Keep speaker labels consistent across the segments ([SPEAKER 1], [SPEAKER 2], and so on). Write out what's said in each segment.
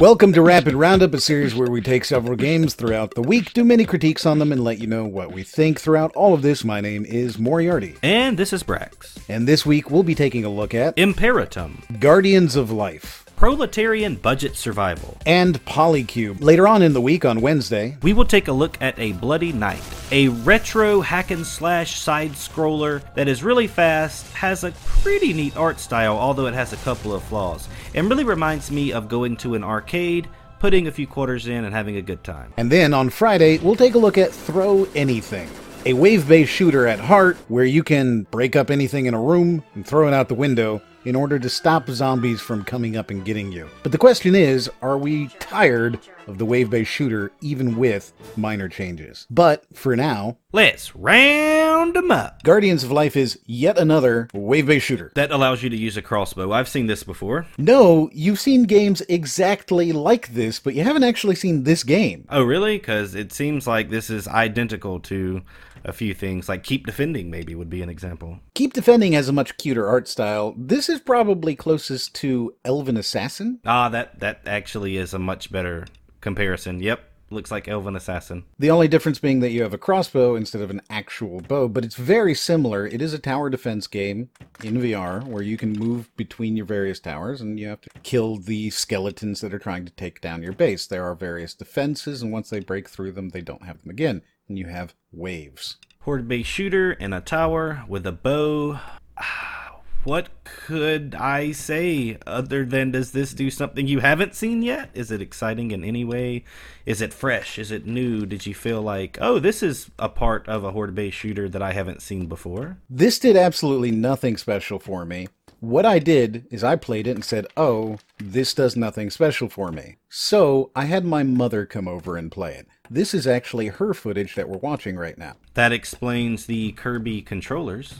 [SPEAKER 1] Welcome to Rapid Roundup, a series where we take several games throughout the week, do many critiques on them, and let you know what we think. Throughout all of this, my name is Moriarty.
[SPEAKER 2] And this is Brax.
[SPEAKER 1] And this week, we'll be taking a look at
[SPEAKER 2] Imperatum,
[SPEAKER 1] Guardians of Life,
[SPEAKER 2] Proletarian Budget Survival,
[SPEAKER 1] and Polycube. Later on in the week, on Wednesday,
[SPEAKER 2] we will take a look at A Bloody Night, a retro hack and slash side scroller that is really fast, has a pretty neat art style, although it has a couple of flaws, and really reminds me of going to an arcade putting a few quarters in and having a good time.
[SPEAKER 1] And then on Friday, we'll take a look at Throw Anything, a wave based shooter at heart where you can break up anything in a room and throw it out the window in order to stop zombies from coming up and getting you. But the question is are we tired of the wave based shooter even with minor changes? But for now,
[SPEAKER 2] let's round them up.
[SPEAKER 1] Guardians of Life is yet another wave based shooter.
[SPEAKER 2] That allows you to use a crossbow. I've seen this before.
[SPEAKER 1] No, you've seen games exactly like this, but you haven't actually seen this game.
[SPEAKER 2] Oh, really? Because it seems like this is identical to a few things like keep defending maybe would be an example.
[SPEAKER 1] Keep defending has a much cuter art style. This is probably closest to elven assassin.
[SPEAKER 2] Ah that that actually is a much better comparison. Yep looks like elven assassin.
[SPEAKER 1] The only difference being that you have a crossbow instead of an actual bow but it's very similar. It is a tower defense game in vr where you can move between your various towers and you have to kill the skeletons that are trying to take down your base. There are various defenses and once they break through them they don't have them again and you have waves.
[SPEAKER 2] Horde base shooter in a tower with a bow. What could I say other than does this do something you haven't seen yet? Is it exciting in any way? Is it fresh? Is it new? Did you feel like, oh, this is a part of a horde based shooter that I haven't seen before?
[SPEAKER 1] This did absolutely nothing special for me. What I did is I played it and said, oh, this does nothing special for me. So I had my mother come over and play it. This is actually her footage that we're watching right now.
[SPEAKER 2] That explains the Kirby controllers.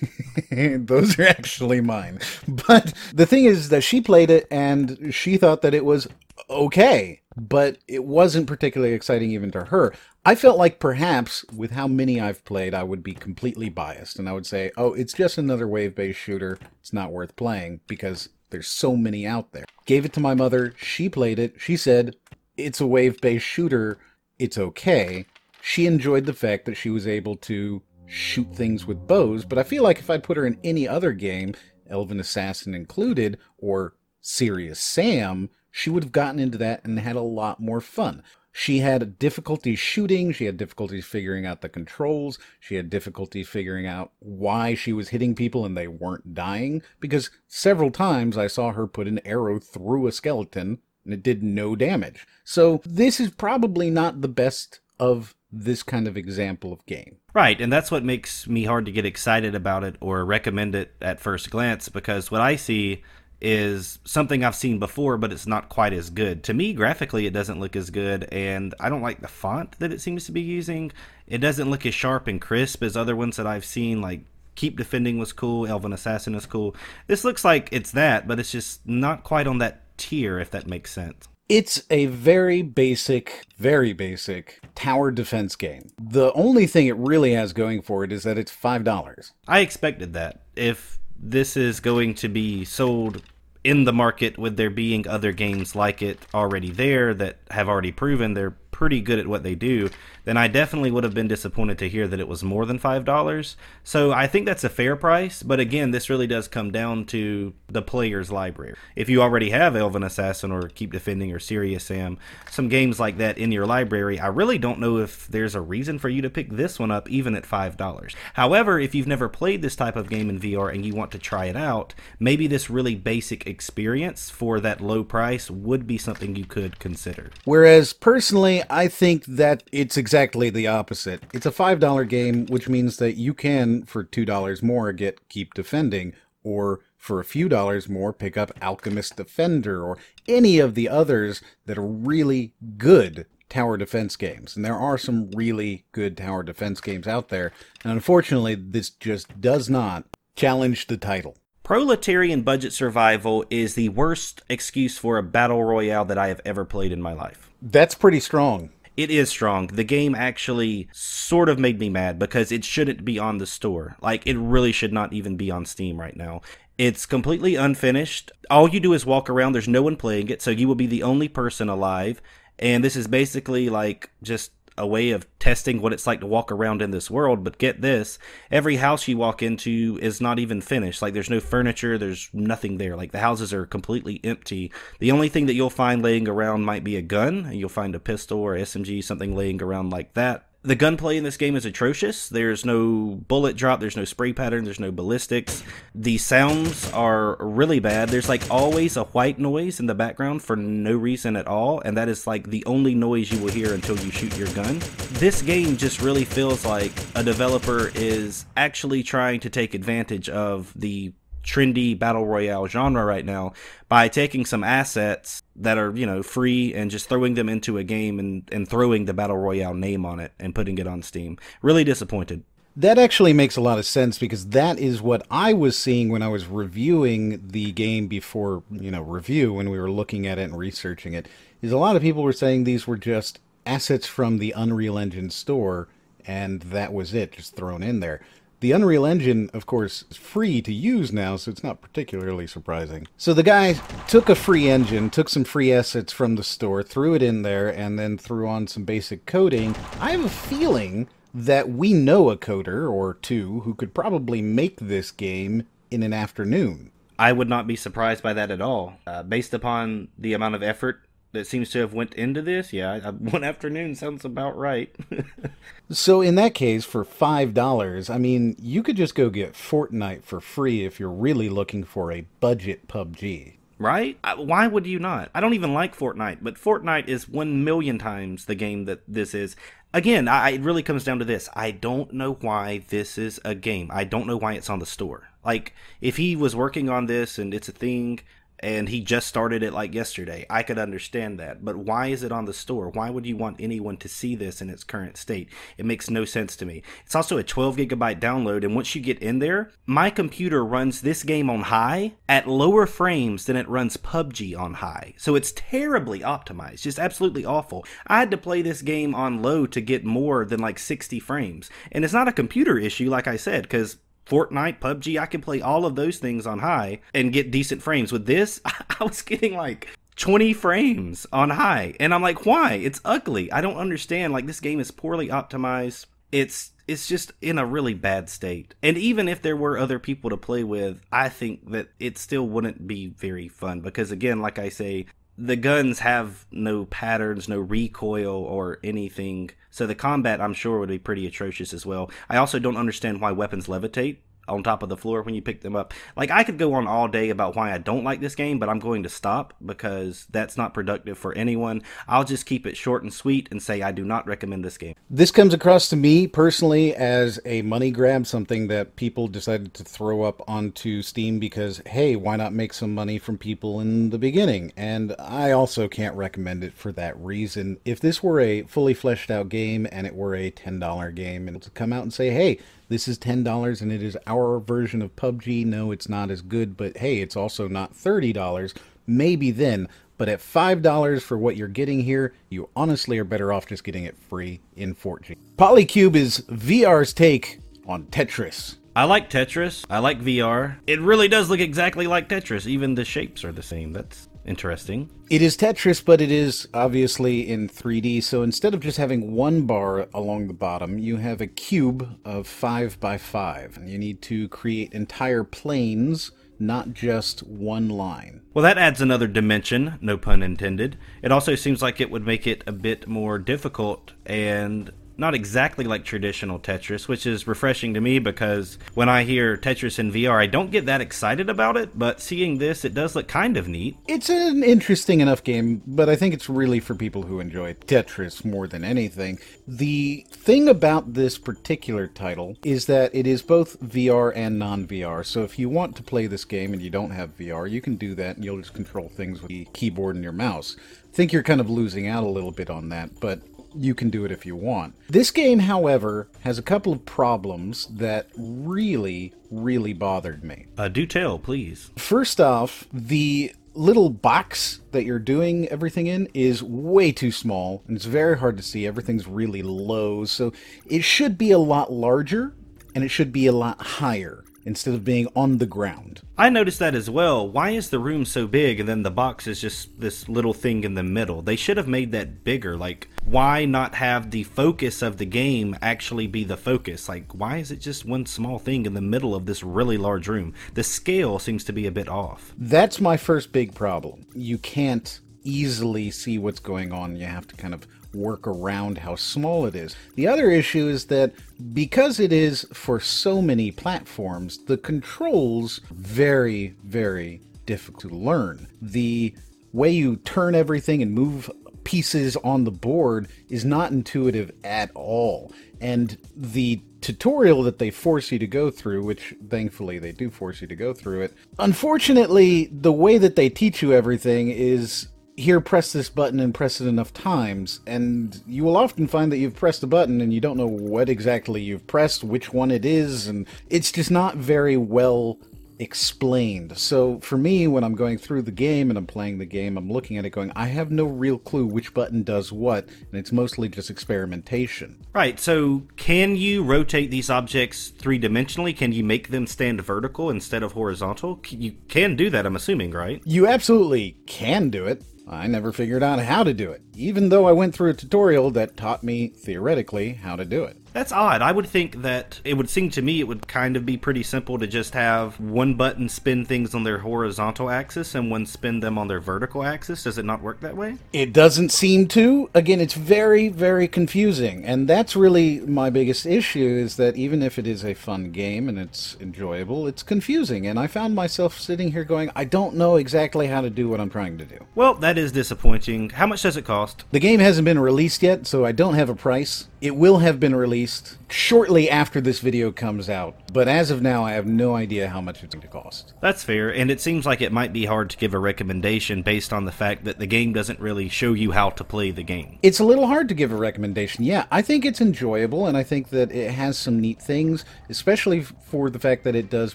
[SPEAKER 1] Those are actually mine. But the thing is that she played it and she thought that it was okay, but it wasn't particularly exciting even to her. I felt like perhaps with how many I've played, I would be completely biased and I would say, oh, it's just another wave based shooter. It's not worth playing because there's so many out there. Gave it to my mother. She played it. She said, it's a wave based shooter it's okay. She enjoyed the fact that she was able to shoot things with bows, but I feel like if I'd put her in any other game, Elven Assassin included, or Serious Sam, she would have gotten into that and had a lot more fun. She had difficulty shooting, she had difficulty figuring out the controls, she had difficulty figuring out why she was hitting people and they weren't dying, because several times I saw her put an arrow through a skeleton and it did no damage. So this is probably not the best of this kind of example of game.
[SPEAKER 2] Right, and that's what makes me hard to get excited about it or recommend it at first glance because what I see is something I've seen before, but it's not quite as good. To me, graphically, it doesn't look as good, and I don't like the font that it seems to be using. It doesn't look as sharp and crisp as other ones that I've seen, like Keep Defending was cool, Elven Assassin is cool. This looks like it's that, but it's just not quite on that tier, if that makes sense.
[SPEAKER 1] It's a very basic, very basic tower defense game. The only thing it really has going for it is that it's $5.
[SPEAKER 2] I expected that. If this is going to be sold in the market with there being other games like it already there that have already proven they're pretty good at what they do, then I definitely would have been disappointed to hear that it was more than $5. So I think that's a fair price, but again, this really does come down to the player's library. If you already have Elven Assassin or Keep Defending or Serious Sam, some games like that in your library, I really don't know if there's a reason for you to pick this one up even at $5. However, if you've never played this type of game in VR and you want to try it out, maybe this really basic experience for that low price would be something you could consider.
[SPEAKER 1] Whereas personally, I think that it's exactly the opposite. It's a $5 game, which means that you can, for $2 more, get Keep Defending, or for a few dollars more, pick up Alchemist Defender, or any of the others that are really good tower defense games. And there are some really good tower defense games out there. And unfortunately, this just does not challenge the title.
[SPEAKER 2] Proletarian budget survival is the worst excuse for a battle royale that I have ever played in my life.
[SPEAKER 1] That's pretty strong.
[SPEAKER 2] It is strong. The game actually sort of made me mad because it shouldn't be on the store. Like, it really should not even be on Steam right now. It's completely unfinished. All you do is walk around. There's no one playing it, so you will be the only person alive. And this is basically like just a way of testing what it's like to walk around in this world. But get this every house you walk into is not even finished. Like there's no furniture, there's nothing there. Like the houses are completely empty. The only thing that you'll find laying around might be a gun. And you'll find a pistol or SMG, something laying around like that the gunplay in this game is atrocious. There's no bullet drop, there's no spray pattern, there's no ballistics. The sounds are really bad. There's like always a white noise in the background for no reason at all, and that is like the only noise you will hear until you shoot your gun. This game just really feels like a developer is actually trying to take advantage of the trendy battle royale genre right now by taking some assets that are you know free and just throwing them into a game and, and throwing the battle royale name on it and putting it on steam really disappointed
[SPEAKER 1] that actually makes a lot of sense because that is what I was seeing when I was reviewing the game before, you know, review when we were looking at it and researching it. Is a lot of people were saying these were just assets from the Unreal Engine store and that was it, just thrown in there. The Unreal Engine, of course, is free to use now, so it's not particularly surprising. So the guy took a free engine, took some free assets from the store, threw it in there, and then threw on some basic coding. I have a feeling that we know a coder or two who could probably make this game in an afternoon.
[SPEAKER 2] I would not be surprised by that at all. Uh, based upon the amount of effort that seems to have went into this, yeah, one afternoon sounds about right.
[SPEAKER 1] so in that case, for five dollars, I mean, you could just go get Fortnite for free if you're really looking for a budget PUBG.
[SPEAKER 2] Right? Why would you not? I don't even like Fortnite, but Fortnite is one million times the game that this is. Again, I, it really comes down to this. I don't know why this is a game. I don't know why it's on the store. Like, if he was working on this and it's a thing, and he just started it like yesterday. I could understand that. But why is it on the store? Why would you want anyone to see this in its current state? It makes no sense to me. It's also a 12 gigabyte download, and once you get in there, my computer runs this game on high at lower frames than it runs PUBG on high. So it's terribly optimized, just absolutely awful. I had to play this game on low to get more than like 60 frames. And it's not a computer issue, like I said, because Fortnite, PUBG, I can play all of those things on high and get decent frames. With this, I was getting like 20 frames on high. And I'm like, why? It's ugly. I don't understand. Like this game is poorly optimized. It's it's just in a really bad state. And even if there were other people to play with, I think that it still wouldn't be very fun because again, like I say, the guns have no patterns, no recoil or anything. So the combat, I'm sure, would be pretty atrocious as well. I also don't understand why weapons levitate on top of the floor when you pick them up. Like I could go on all day about why I don't like this game, but I'm going to stop because that's not productive for anyone. I'll just keep it short and sweet and say I do not recommend this game.
[SPEAKER 1] This comes across to me personally as a money grab, something that people decided to throw up onto Steam because hey, why not make some money from people in the beginning? And I also can't recommend it for that reason. If this were a fully fleshed out game and it were a $10 game and to come out and say, "Hey, this is $10 and it is our version of PUBG. No, it's not as good, but hey, it's also not $30. Maybe then. But at $5 for what you're getting here, you honestly are better off just getting it free in Fortnite. Polycube is VR's take on Tetris.
[SPEAKER 2] I like Tetris. I like VR. It really does look exactly like Tetris. Even the shapes are the same. That's interesting.
[SPEAKER 1] It is Tetris, but it is obviously in 3D. So instead of just having one bar along the bottom, you have a cube of 5 by 5. And you need to create entire planes, not just one line.
[SPEAKER 2] Well, that adds another dimension, no pun intended. It also seems like it would make it a bit more difficult and not exactly like traditional Tetris, which is refreshing to me because when I hear Tetris in VR, I don't get that excited about it, but seeing this, it does look kind of neat.
[SPEAKER 1] It's an interesting enough game, but I think it's really for people who enjoy Tetris more than anything. The thing about this particular title is that it is both VR and non VR, so if you want to play this game and you don't have VR, you can do that and you'll just control things with the keyboard and your mouse. Think you're kind of losing out a little bit on that, but you can do it if you want. This game, however, has a couple of problems that really, really bothered me.
[SPEAKER 2] Uh, do tell, please.
[SPEAKER 1] First off, the little box that you're doing everything in is way too small and it's very hard to see. Everything's really low, so it should be a lot larger and it should be a lot higher. Instead of being on the ground.
[SPEAKER 2] I noticed that as well. Why is the room so big and then the box is just this little thing in the middle? They should have made that bigger. Like, why not have the focus of the game actually be the focus? Like, why is it just one small thing in the middle of this really large room? The scale seems to be a bit off.
[SPEAKER 1] That's my first big problem. You can't easily see what's going on. You have to kind of work around how small it is. The other issue is that because it is for so many platforms, the controls very, very difficult to learn. The way you turn everything and move pieces on the board is not intuitive at all. And the tutorial that they force you to go through, which thankfully they do force you to go through it, unfortunately, the way that they teach you everything is here press this button and press it enough times and you will often find that you've pressed a button and you don't know what exactly you've pressed which one it is and it's just not very well explained so for me when i'm going through the game and i'm playing the game i'm looking at it going i have no real clue which button does what and it's mostly just experimentation
[SPEAKER 2] Right, so can you rotate these objects three dimensionally? Can you make them stand vertical instead of horizontal? You can do that, I'm assuming, right?
[SPEAKER 1] you absolutely can do it I never figured out how to do it, even though I went through a tutorial that taught me, theoretically, how to do it.
[SPEAKER 2] That's odd. I would think that it would seem to me it would kind of be pretty simple to just have one button spin things on their horizontal axis and one spin them on their vertical axis. Does it not work that way?
[SPEAKER 1] It doesn't seem to. Again, it's very, very confusing. And that's really my biggest issue is that even if it is a fun game and it's enjoyable, it's confusing. And I found myself sitting here going, I don't know exactly how to do what I'm trying to do.
[SPEAKER 2] Well, that is disappointing. How much does it cost?
[SPEAKER 1] The game hasn't been released yet, so I don't have a price. It will have been released shortly after this video comes out. But as of now, I have no idea how much it's going to cost.
[SPEAKER 2] That's fair, and it seems like it might be hard to give a recommendation based on the fact that the game doesn't really show you how to play the game.
[SPEAKER 1] It's a little hard to give a recommendation. Yeah, I think it's enjoyable, and I think that it has some neat things, especially for the fact that it does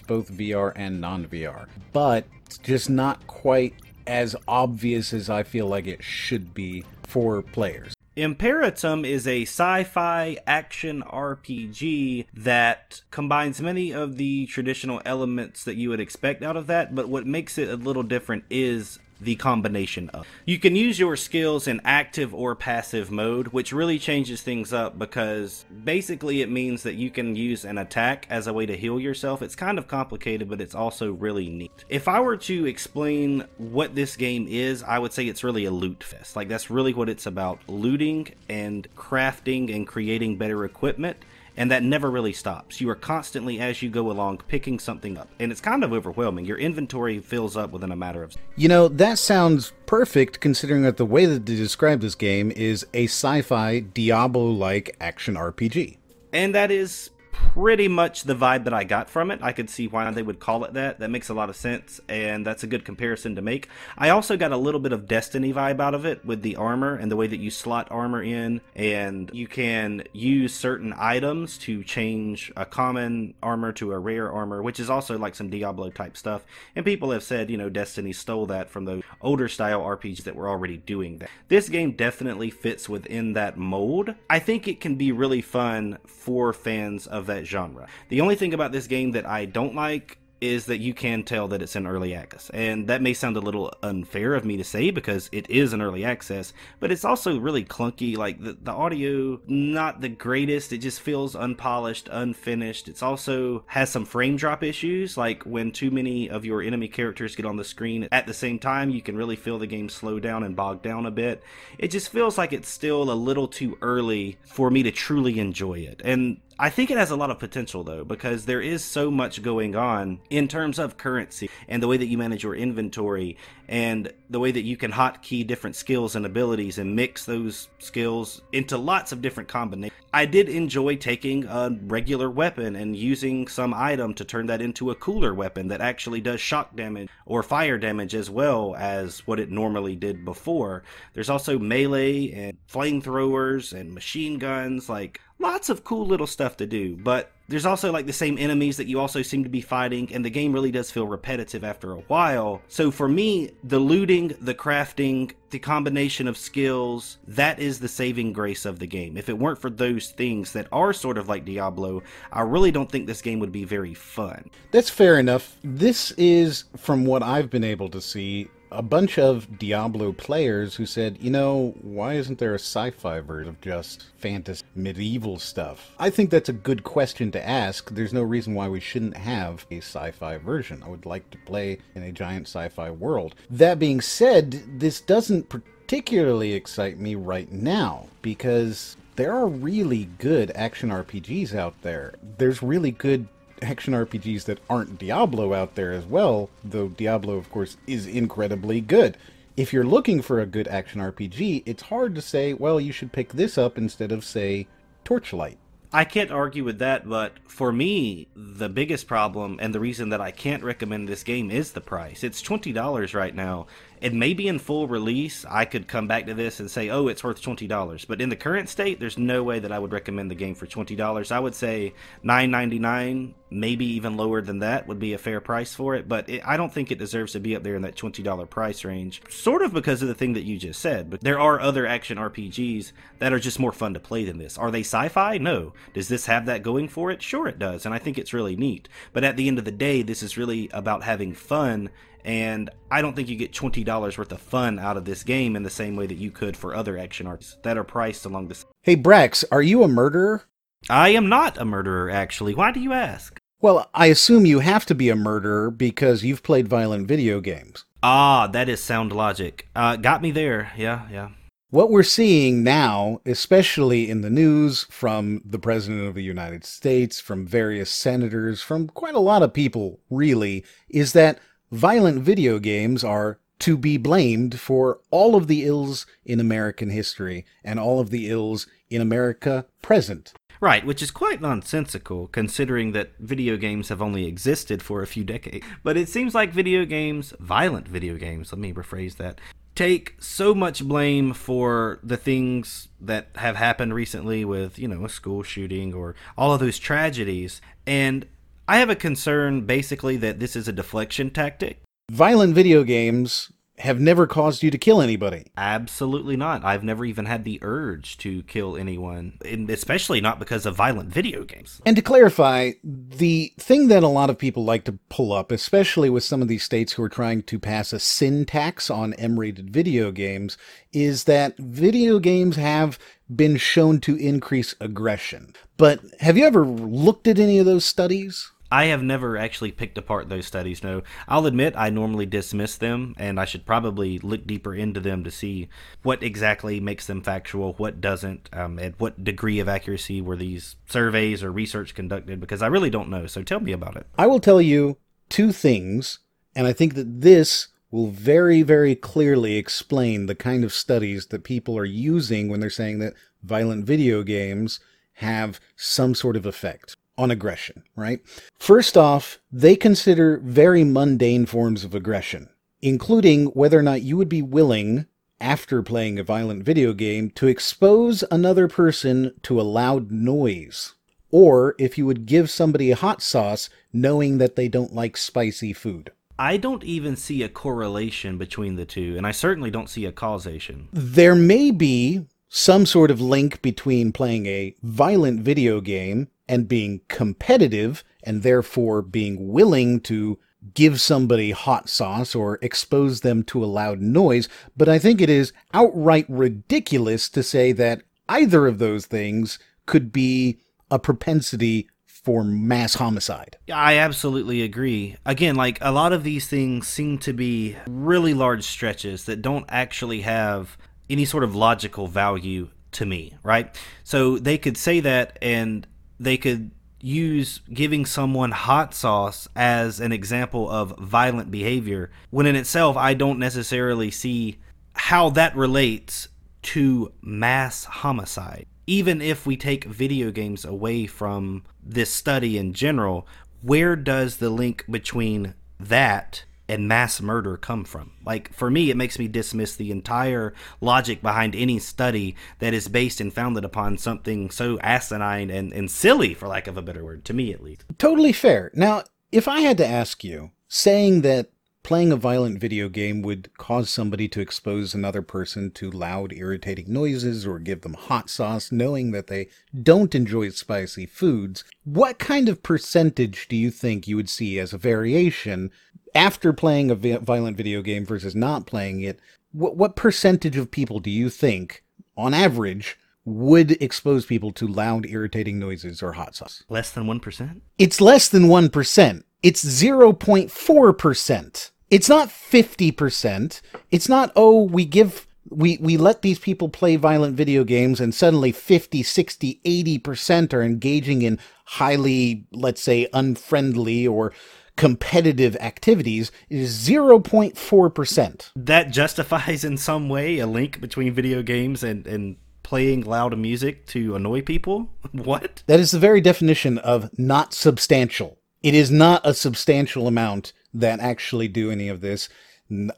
[SPEAKER 1] both VR and non VR. But it's just not quite as obvious as I feel like it should be for players.
[SPEAKER 2] Imperatum is a sci fi action RPG that combines many of the traditional elements that you would expect out of that, but what makes it a little different is the combination of. You can use your skills in active or passive mode, which really changes things up because basically it means that you can use an attack as a way to heal yourself. It's kind of complicated, but it's also really neat. If I were to explain what this game is, I would say it's really a loot fest. Like, that's really what it's about looting and crafting and creating better equipment and that never really stops. You are constantly, as you go along, picking something up, and it's kind of overwhelming. Your inventory fills up within a matter of.
[SPEAKER 1] You know, that sounds perfect considering that the way that they describe this game is a sci fi Diablo like action RPG.
[SPEAKER 2] And that is pretty much the vibe that I got from it. I could see why they would call it that. That makes a lot of sense, and that's a good comparison to make. I also got a little bit of Destiny vibe out of it with the armor and the way that you slot armor in, and you can use certain items to change a common armor to a rare armor, which is also like some Diablo type stuff. And people have said, you know, Destiny stole that from those older style RPGs that were already doing that. This game definitely fits within that mold. I think it can be really fun for fans of that genre. The only thing about this game that I don't like is that you can tell that it's in early access. And that may sound a little unfair of me to say because it is an early access, but it's also really clunky. Like the, the audio, not the greatest. It just feels unpolished, unfinished. It's also has some frame drop issues. Like when too many of your enemy characters get on the screen at the same time, you can really feel the game slow down and bog down a bit. It just feels like it's still a little too early for me to truly enjoy it. And I think it has a lot of potential though, because there is so much going on in terms of currency and the way that you manage your inventory and the way that you can hotkey different skills and abilities and mix those skills into lots of different combinations. I did enjoy taking a regular weapon and using some item to turn that into a cooler weapon that actually does shock damage or fire damage as well as what it normally did before. There's also melee and flamethrowers and machine guns, like lots of cool little stuff to do, but there's also like the same enemies that you also seem to be fighting, and the game really does feel repetitive after a while. So for me, the looting, the crafting, the combination of skills, that is the saving grace of the game. If it weren't for those things that are sort of like Diablo, I really don't think this game would be very fun.
[SPEAKER 1] That's fair enough. This is, from what I've been able to see, a bunch of Diablo players who said, you know, why isn't there a sci fi version of just fantasy medieval stuff? I think that's a good question to ask. There's no reason why we shouldn't have a sci fi version. I would like to play in a giant sci fi world. That being said, this doesn't particularly excite me right now because there are really good action RPGs out there. There's really good action RPGs that aren't Diablo out there as well, though Diablo, of course, is incredibly good. If you're looking for a good action RPG, it's hard to say, well, you should pick this up instead of, say, Torchlight.
[SPEAKER 2] I can't argue with that, but for me, the biggest problem and the reason that I can't recommend this game is the price. It's $20 right now, and maybe in full release, I could come back to this and say, oh, it's worth $20. But in the current state, there's no way that I would recommend the game for $20. I would say $9.99, maybe even lower than that, would be a fair price for it. But it, I don't think it deserves to be up there in that $20 price range, sort of because of the thing that you just said. But there are other action RPGs that are just more fun to play than this. Are they sci fi? No. Does this have that going for it? Sure, it does. And I think it's really neat. But at the end of the day, this is really about having fun and I don't think you get twenty dollars worth of fun out of this game in the same way that you could for other action arts that are priced along this.
[SPEAKER 1] Hey Brax, are you a murderer?
[SPEAKER 2] I am not a murderer, actually. Why do you ask?
[SPEAKER 1] Well, I assume you have to be a murderer because you've played violent video games.
[SPEAKER 2] Ah, that is sound logic. Uh, got me there. Yeah, yeah.
[SPEAKER 1] What we're seeing now, especially in the news from the President of the United States, from various senators, from quite a lot of people, really, is that violent video games are to be blamed for all of the ills in American history and all of the ills in America present.
[SPEAKER 2] Right, which is quite nonsensical considering that video games have only existed for a few decades. But it seems like video games, violent video games, let me rephrase that, take so much blame for the things that have happened recently with, you know, a school shooting or all of those tragedies. And I have a concern basically that this is a deflection tactic.
[SPEAKER 1] Violent video games have never caused you to kill anybody.
[SPEAKER 2] Absolutely not. I've never even had the urge to kill anyone, and especially not because of violent video games.
[SPEAKER 1] And to clarify, the thing that a lot of people like to pull up, especially with some of these states who are trying to pass a sin tax on M rated video games, is that video games have been shown to increase aggression. But have you ever looked at any of those studies?
[SPEAKER 2] I have never actually picked apart those studies. No, I'll admit I normally dismiss them, and I should probably look deeper into them to see what exactly makes them factual, what doesn't, um, at what degree of accuracy were these surveys or research conducted, because I really don't know. So tell me about it.
[SPEAKER 1] I will tell you two things, and I think that this will very, very clearly explain the kind of studies that people are using when they're saying that violent video games have some sort of effect on aggression, right? First off, they consider very mundane forms of aggression, including whether or not you would be willing, after playing a violent video game, to expose another person to a loud noise. Or if you would give somebody a hot sauce knowing that they don't like spicy food.
[SPEAKER 2] I don't even see a correlation between the two, and I certainly don't see a causation.
[SPEAKER 1] There may be some sort of link between playing a violent video game and being competitive and therefore being willing to give somebody hot sauce or expose them to a loud noise, but I think it is outright ridiculous to say that either of those things could be a propensity for mass homicide.
[SPEAKER 2] I absolutely agree. Again, like a lot of these things seem to be really large stretches that don't actually have any sort of logical value to me, right? So they could say that and they could use giving someone hot sauce as an example of violent behavior when in itself I don't necessarily see how that relates to mass homicide. Even if we take video games away from this study in general, where does the link between that and mass murder come from? Like, for me, it makes me dismiss the entire logic behind any study that is based and founded upon something so asinine and, and silly, for lack of a better word, to me at least.
[SPEAKER 1] Totally fair. Now, if I had to ask you, saying that playing a violent video game would cause somebody to expose another person to loud, irritating noises or give them hot sauce, knowing that they don't enjoy spicy foods, what kind of percentage do you think you would see as a variation after playing a violent video game versus not playing it? What, what percentage of people do you think, on average, would expose people to loud, irritating noises or hot sauce?
[SPEAKER 2] Less than 1%?
[SPEAKER 1] It's less than 1%. It's 0.4%. It's not 50%. It's not, oh, we give we we let these people play violent video games and suddenly 50 60 80% are engaging in highly let's say unfriendly or competitive activities is 0.4%.
[SPEAKER 2] That justifies in some way a link between video games and, and playing loud music to annoy people? What?
[SPEAKER 1] That is the very definition of not substantial. It is not a substantial amount that actually do any of this.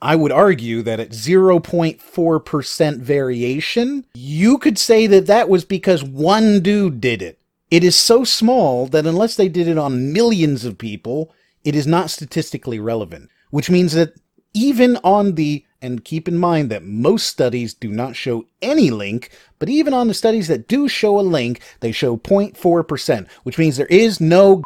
[SPEAKER 1] I would argue that at 0.4% variation, you could say that that was because one dude did it. It is so small that unless they did it on millions of people, it is not statistically relevant, which means that even on the, and keep in mind that most studies do not show any link, but even on the studies that do show a link, they show 0.4%, which means there is no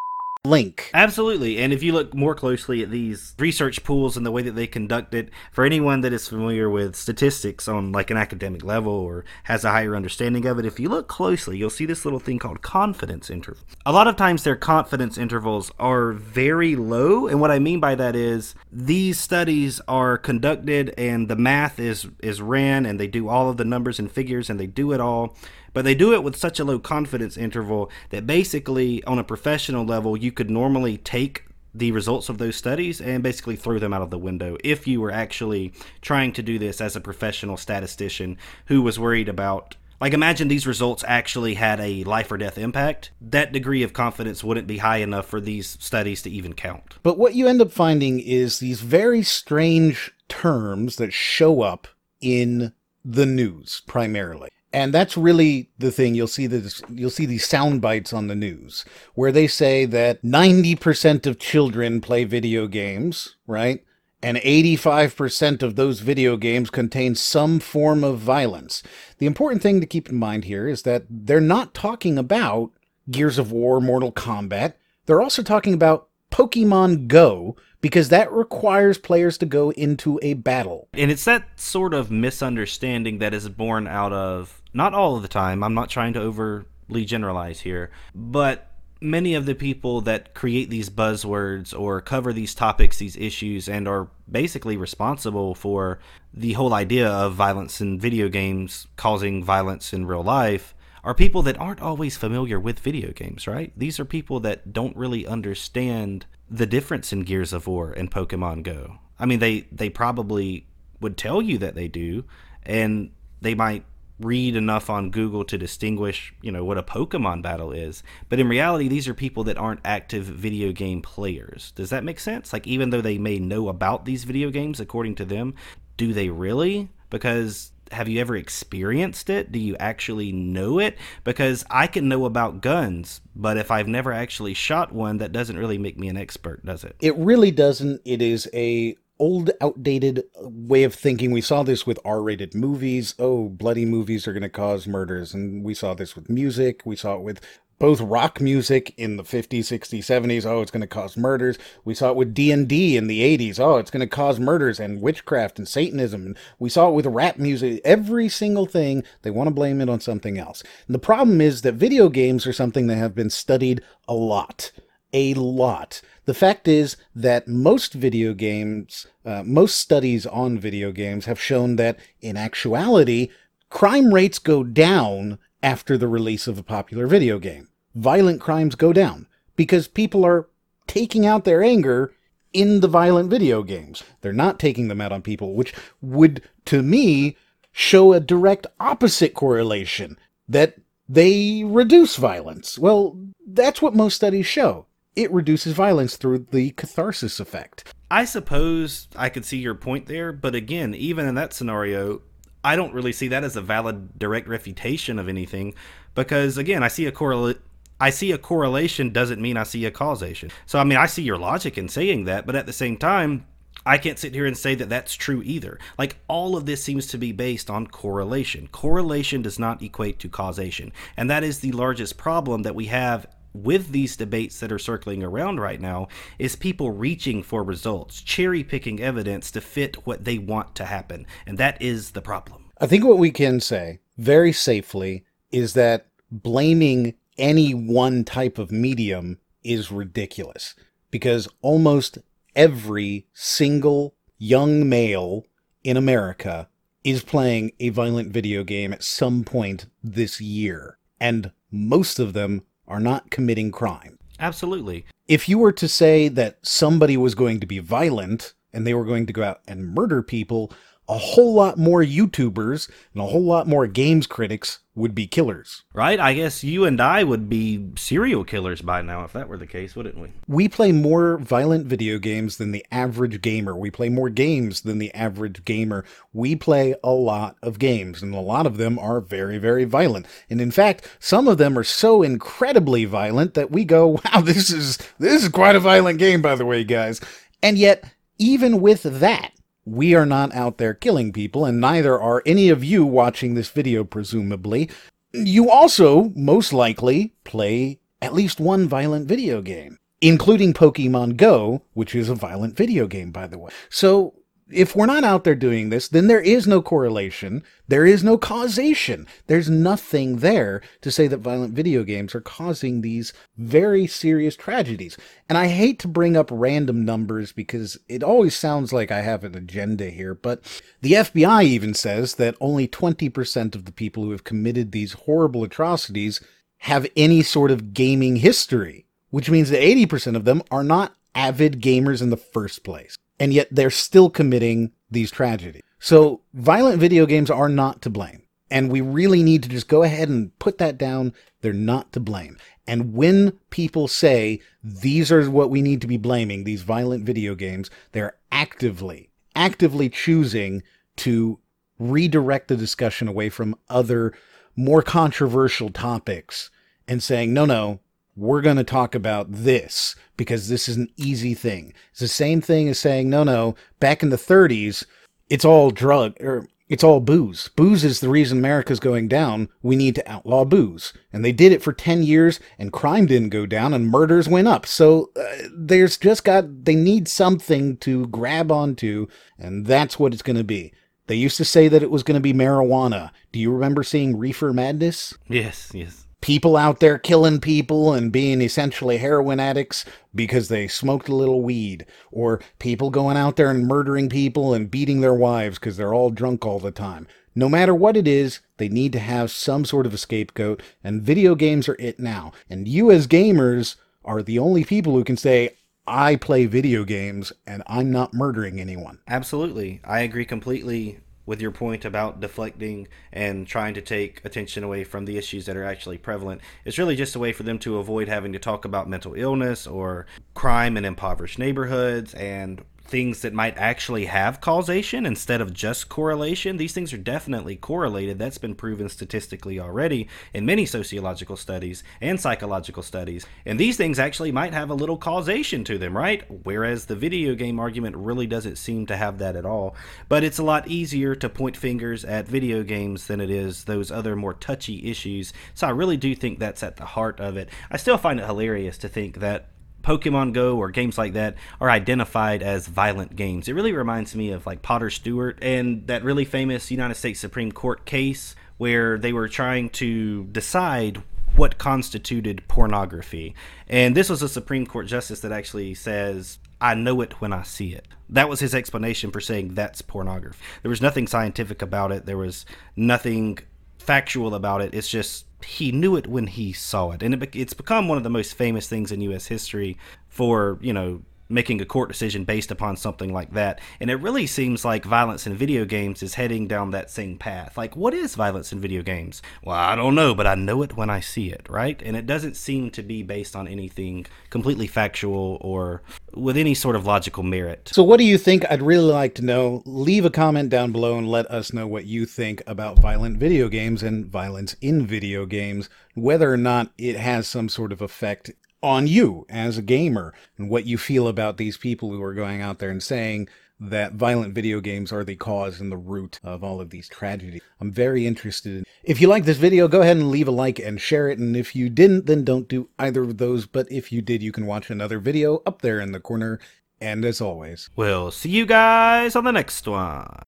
[SPEAKER 1] link.
[SPEAKER 2] Absolutely. And if you look more closely at these research pools and the way that they conduct it, for anyone that is familiar with statistics on like an academic level or has a higher understanding of it, if you look closely, you'll see this little thing called confidence interval. A lot of times their confidence intervals are very low, and what I mean by that is these studies are conducted and the math is is ran and they do all of the numbers and figures and they do it all but they do it with such a low confidence interval that basically, on a professional level, you could normally take the results of those studies and basically throw them out of the window if you were actually trying to do this as a professional statistician who was worried about like imagine these results actually had a life or death impact. That degree of confidence wouldn't be high enough for these studies to even count.
[SPEAKER 1] But what you end up finding is these very strange terms that show up in the news primarily and that's really the thing. You'll see this you'll see these sound bites on the news where they say that 90% of children play video games right? And 85% of those video games contain some form of violence. The important thing to keep in mind here is that they're not talking about gears of war mortal kombat. They're also talking about pokemon go because that requires players to go into a battle.
[SPEAKER 2] And it's that sort of misunderstanding that is born out of not all of the time. I'm not trying to overly generalize here, but many of the people that create these buzzwords or cover these topics, these issues, and are basically responsible for the whole idea of violence in video games causing violence in real life are people that aren't always familiar with video games, right? These are people that don't really understand the difference in Gears of War and Pokemon Go. I mean, they they probably would tell you that they do, and they might read enough on Google to distinguish, you know, what a Pokemon battle is. But in reality, these are people that aren't active video game players. Does that make sense? Like even though they may know about these video games according to them, do they really? Because have you ever experienced it? Do you actually know it? Because I can know about guns, but if I've never actually shot one, that doesn't really make me an expert, does it?
[SPEAKER 1] It really doesn't. It is a old outdated way of thinking we saw this with r-rated movies oh bloody movies are going to cause murders and we saw this with music we saw it with both rock music in the 50s 60s 70s oh it's going to cause murders. We saw it with d&d in the 80s oh it's going to cause murders and witchcraft and satanism. And we saw it with rap music every single thing they want to blame it on something else. And the problem is that video games are something that have been studied a lot a lot. The fact is that most video games uh, most studies on video games have shown that in actuality crime rates go down after the release of a popular video game. Violent crimes go down because people are taking out their anger in the violent video games. They're not taking them out on people, which would, to me, show a direct opposite correlation that they reduce violence. Well, that's what most studies show. It reduces violence through the catharsis effect.
[SPEAKER 2] I suppose I could see your point there, but again, even in that scenario, I don't really see that as a valid direct refutation of anything because again, I see a correlate I see a correlation doesn't mean I see a causation. So I mean, I see your logic in saying that, but at the same time, I can't sit here and say that that's true either. Like all of this seems to be based on correlation. Correlation does not equate to causation, and that is the largest problem that we have with these debates that are circling around right now is people reaching for results, cherry picking evidence to fit what they want to happen. And that is the problem.
[SPEAKER 1] I think what we can say very safely is that blaming any one type of medium is ridiculous because almost every single young male in America is playing a violent video game at some point this year. And most of them are not committing crime.
[SPEAKER 2] Absolutely.
[SPEAKER 1] If you were to say that somebody was going to be violent and they were going to go out and murder people, a whole lot more YouTubers and a whole lot more games critics would be killers.
[SPEAKER 2] Right? I guess you and I would be serial killers by now if that were the case, wouldn't we?
[SPEAKER 1] We play more violent video games than the average gamer. We play more games than the average gamer. We play a lot of games, and a lot of them are very, very violent. And in fact, some of them are so incredibly violent that we go, wow, this is this is quite a violent game, by the way, guys. And yet, even with that, we are not out there killing people, and neither are any of you watching this video, presumably. You also, most likely, play at least one violent video game, including Pokemon Go, which is a violent video game, by the way. So if we're not out there doing this, then there is no correlation. There is no causation. There's nothing there to say that violent video games are causing these very serious tragedies. And I hate to bring up random numbers because it always sounds like I have an agenda here, but the FBI even says that only 20% of the people who have committed these horrible atrocities have any sort of gaming history, which means that 80% of them are not avid gamers in the first place and yet they're still committing these tragedies. So violent video games are not to blame. And we really need to just go ahead and put that down. They're not to blame. And when people say these are what we need to be blaming, these violent video games, they're actively, actively choosing to redirect the discussion away from other more controversial topics and saying, no, no, we're going to talk about this because this is an easy thing. It's the same thing as saying, no, no, back in the 30s, it's all drug or it's all booze. Booze is the reason America's going down. We need to outlaw booze. And they did it for 10 years and crime didn't go down and murders went up. So uh, there's just got, they need something to grab onto and that's what it's going to be. They used to say that it was going to be marijuana. Do you remember seeing Reefer Madness?
[SPEAKER 2] Yes, yes
[SPEAKER 1] people out there killing people and being essentially heroin addicts because they smoked a little weed, or people going out there and murdering people and beating their wives because they're all drunk all the time. No matter what it is, they need to have some sort of a scapegoat, and video games are it now. And you, as gamers, are the only people who can say, I play video games and I'm not murdering anyone.
[SPEAKER 2] Absolutely. I agree completely with your point about deflecting and trying to take attention away from the issues that are actually prevalent. It's really just a way for them to avoid having to talk about mental illness or crime in impoverished neighborhoods and things that might actually have causation instead of just correlation. These things are definitely correlated. That's been proven statistically already in many sociological studies and psychological studies. And these things actually might have a little causation to them, right? Whereas the video game argument really doesn't seem to have that at all. But it's a lot easier to point fingers at video games than it is those other more touchy issues. So I really do think that's at the heart of it. I still find it hilarious to think that Pokemon Go or games like that are identified as violent games. It really reminds me of like Potter Stewart and that really famous United States Supreme Court case where they were trying to decide what constituted pornography. And this was a Supreme Court justice that actually says, I know it when I see it. That was his explanation for saying that's pornography. There was nothing scientific about it, there was nothing factual about it. It's just he knew it when he saw it, and it, it's become one of the most famous things in U.S. history for you know making a court decision based upon something like that. And it really seems like violence in video games is heading down that same path. Like, what is violence in video games? Well, I don't know, but I know it when I see it, right? And it doesn't seem to be based on anything completely factual or with any sort of logical merit.
[SPEAKER 1] So, what do you think? I'd really like to know. Leave a comment down below and let us know what you think about violent video games and violence in video games, whether or not it has some sort of effect on you as a gamer and what you feel about these people who are going out there and saying that violent video games are the cause and the root of all of these tragedies. I'm very interested in. If you like this video, go ahead and leave a like and share it. And if you didn't, then don't do either of those. But if you did, you can watch another video up there in the corner. And as always,
[SPEAKER 2] we'll see you guys on the next one.